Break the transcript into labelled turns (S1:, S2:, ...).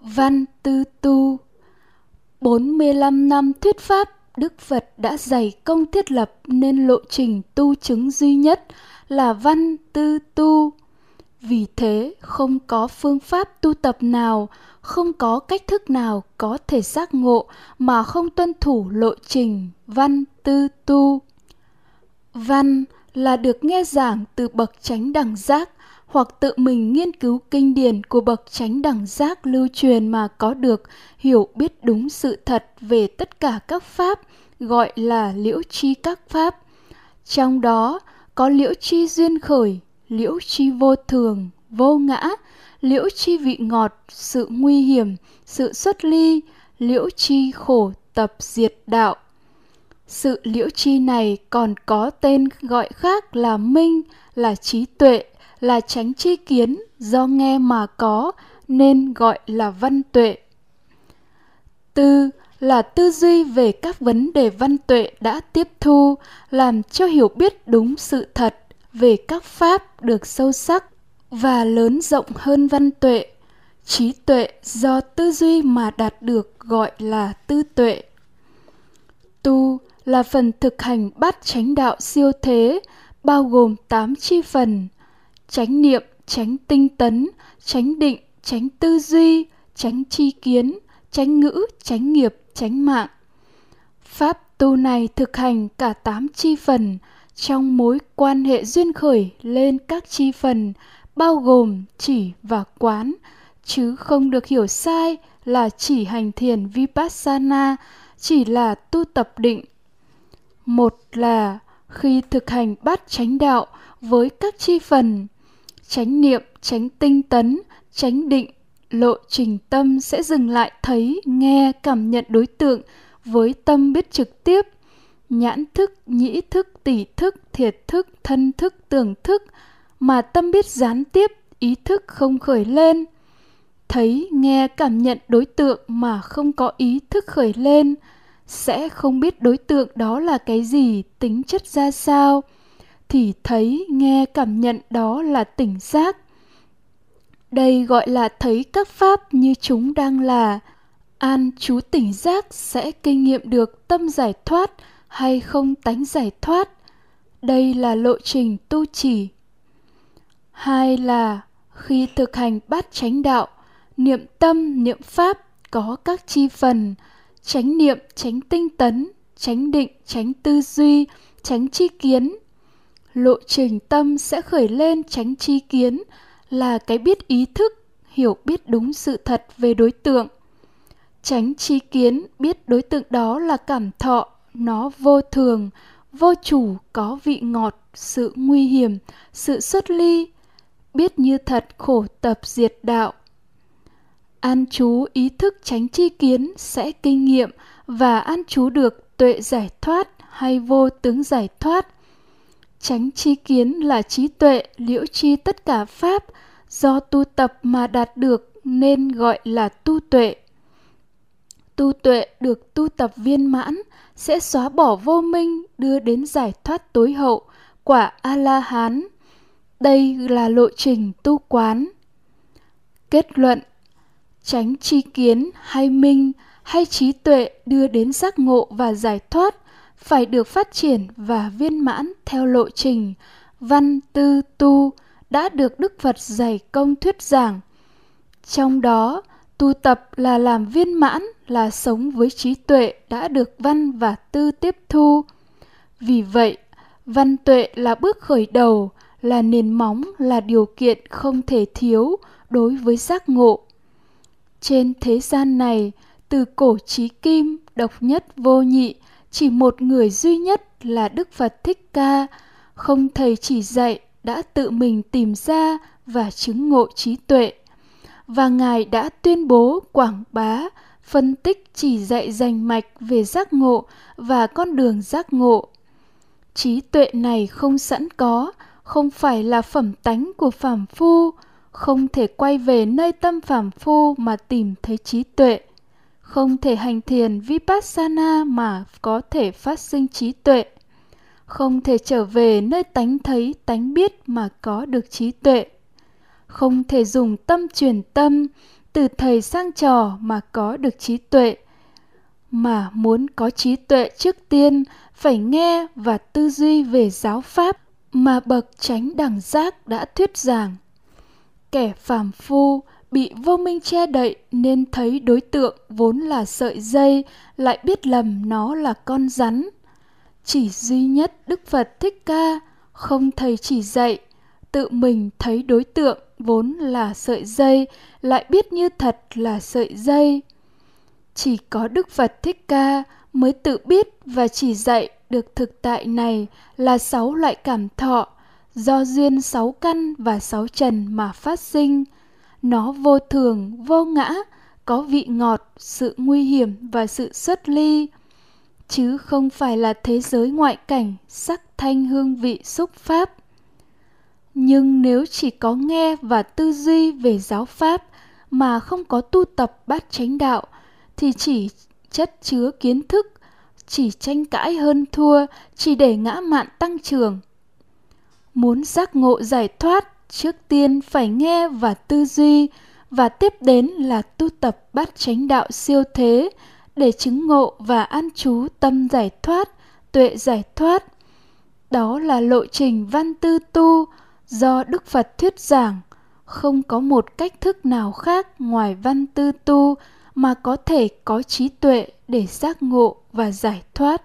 S1: Văn Tư Tu 45 năm thuyết pháp, Đức Phật đã dày công thiết lập nên lộ trình tu chứng duy nhất là văn tư tu. Vì thế, không có phương pháp tu tập nào, không có cách thức nào có thể giác ngộ mà không tuân thủ lộ trình văn tư tu. Văn là được nghe giảng từ bậc chánh đẳng giác hoặc tự mình nghiên cứu kinh điển của bậc chánh đẳng giác lưu truyền mà có được, hiểu biết đúng sự thật về tất cả các pháp, gọi là liễu chi các pháp. Trong đó, có liễu chi duyên khởi, liễu chi vô thường, vô ngã, liễu chi vị ngọt, sự nguy hiểm, sự xuất ly, liễu chi khổ tập diệt đạo. Sự liễu chi này còn có tên gọi khác là minh, là trí tuệ là tránh chi kiến do nghe mà có nên gọi là văn tuệ. Tư là tư duy về các vấn đề văn tuệ đã tiếp thu, làm cho hiểu biết đúng sự thật về các pháp được sâu sắc và lớn rộng hơn văn tuệ. Trí tuệ do tư duy mà đạt được gọi là tư tuệ. Tu là phần thực hành bát chánh đạo siêu thế, bao gồm 8 chi phần, chánh niệm tránh tinh tấn tránh định tránh tư duy tránh chi kiến tránh ngữ tránh nghiệp tránh mạng. Pháp tu này thực hành cả tám chi phần, trong mối quan hệ duyên khởi lên các chi phần, bao gồm chỉ và quán, chứ không được hiểu sai là chỉ hành thiền vipassana, chỉ là tu tập định. Một là khi thực hành bát chánh đạo với các chi phần chánh niệm tránh tinh tấn tránh định, lộ trình tâm sẽ dừng lại thấy, nghe, cảm nhận đối tượng với tâm biết trực tiếp. Nhãn thức, nhĩ thức, tỷ thức, thiệt thức, thân thức, tưởng thức mà tâm biết gián tiếp, ý thức không khởi lên. Thấy, nghe, cảm nhận đối tượng mà không có ý thức khởi lên, sẽ không biết đối tượng đó là cái gì, tính chất ra sao thì thấy nghe cảm nhận đó là tỉnh giác. Đây gọi là thấy các pháp như chúng đang là. An chú tỉnh giác sẽ kinh nghiệm được tâm giải thoát hay không tánh giải thoát. Đây là lộ trình tu chỉ hai là khi thực hành bát chánh đạo, niệm tâm, niệm pháp có các chi phần, chánh niệm tránh tinh tấn tránh định tránh tư duy tránh chi kiến lộ trình tâm sẽ khởi lên tránh chi kiến là cái biết ý thức, hiểu biết đúng sự thật về đối tượng. Tránh chi kiến, biết đối tượng đó là cảm thọ, nó vô thường, vô chủ, có vị ngọt, sự nguy hiểm, sự xuất ly, biết như thật khổ tập diệt đạo. An chú ý thức tránh chi kiến sẽ kinh nghiệm và an chú được tuệ giải thoát hay vô tướng giải thoát. Tránh chi kiến là trí tuệ liễu chi tất cả pháp do tu tập mà đạt được nên gọi là tu tuệ. Tu tuệ được tu tập viên mãn sẽ xóa bỏ vô minh đưa đến giải thoát tối hậu, quả A-la-hán. Đây là lộ trình tu quán. Kết luận Tránh chi kiến hay minh hay trí tuệ đưa đến giác ngộ và giải thoát phải được phát triển và viên mãn theo lộ trình văn tư tu đã được Đức Phật dày công thuyết giảng. Trong đó, tu tập là làm viên mãn là sống với trí tuệ đã được văn và tư tiếp thu. Vì vậy, văn tuệ là bước khởi đầu, là nền móng, là điều kiện không thể thiếu đối với giác ngộ. Trên thế gian này, từ cổ trí kim, độc nhất vô nhị, chỉ một người duy nhất là Đức Phật Thích Ca, không thầy chỉ dạy đã tự mình tìm ra và chứng ngộ trí tuệ. Và Ngài đã tuyên bố quảng bá, phân tích chỉ dạy rành mạch về giác ngộ và con đường giác ngộ. Trí tuệ này không sẵn có, không phải là phẩm tánh của phàm phu, không thể quay về nơi tâm phàm phu mà tìm thấy trí tuệ không thể hành thiền vipassana mà có thể phát sinh trí tuệ. Không thể trở về nơi tánh thấy, tánh biết mà có được trí tuệ. Không thể dùng tâm truyền tâm từ thầy sang trò mà có được trí tuệ. Mà muốn có trí tuệ trước tiên, phải nghe và tư duy về giáo pháp mà bậc tránh đẳng giác đã thuyết giảng. Kẻ phàm phu bị vô minh che đậy nên thấy đối tượng vốn là sợi dây, lại biết lầm nó là con rắn. Chỉ duy nhất đức phật thích ca không thầy chỉ dạy, tự mình thấy đối tượng vốn là sợi dây, lại biết như thật là sợi dây. Chỉ có đức phật thích ca mới tự biết và chỉ dạy được thực tại này là sáu loại cảm thọ do duyên sáu căn và sáu trần mà phát sinh nó vô thường, vô ngã, có vị ngọt, sự nguy hiểm và sự xuất ly. Chứ không phải là thế giới ngoại cảnh, sắc thanh hương vị xúc pháp. Nhưng nếu chỉ có nghe và tư duy về giáo pháp mà không có tu tập bát chánh đạo, thì chỉ chất chứa kiến thức, chỉ tranh cãi hơn thua, chỉ để ngã mạn tăng trưởng. Muốn giác ngộ giải thoát trước tiên phải nghe và tư duy, và tiếp đến là tu tập bát chánh đạo siêu thế để chứng ngộ và an trú tâm giải thoát, tuệ giải thoát. Đó là lộ trình văn tư tu do đức phật thuyết giảng. Không có một cách thức nào khác ngoài văn tư tu mà có thể có trí tuệ để giác ngộ và giải thoát.